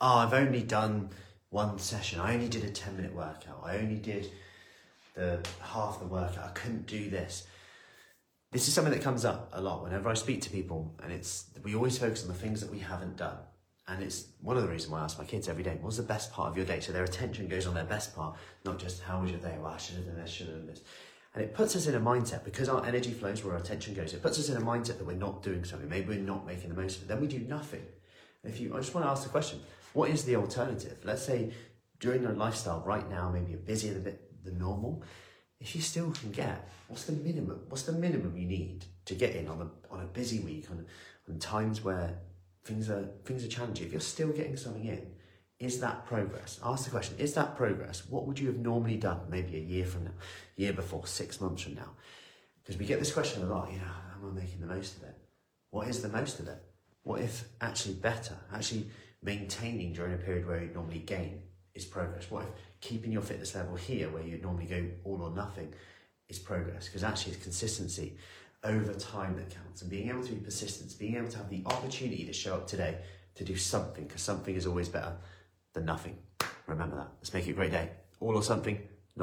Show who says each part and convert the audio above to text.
Speaker 1: oh, I've only done one session. I only did a 10 minute workout. I only did the half the workout. I couldn't do this. This is something that comes up a lot whenever I speak to people, and it's we always focus on the things that we haven't done. And it's one of the reasons why I ask my kids every day, what's the best part of your day? So their attention goes on their best part, not just how was your day? Well, I should have done this, should have done this. And it puts us in a mindset because our energy flows where our attention goes. It puts us in a mindset that we're not doing something. Maybe we're not making the most of it. Then we do nothing. If you, I just want to ask the question: What is the alternative? Let's say during your lifestyle right now, maybe you're busier than than normal. If you still can get, what's the minimum? What's the minimum you need to get in on a on a busy week on on times where things are things are challenging? If you're still getting something in, is that progress? Ask the question, is that progress? What would you have normally done maybe a year from now, year before, six months from now? Because we get this question a lot, you know, am I making the most of it? What is the most of it? What if actually better, actually maintaining during a period where you normally gain is progress? What if keeping your fitness level here where you'd normally go all or nothing is progress? Because actually it's consistency over time that counts and being able to be persistent, being able to have the opportunity to show up today to do something because something is always better than nothing. Remember that. Let's make it a great day. All or something.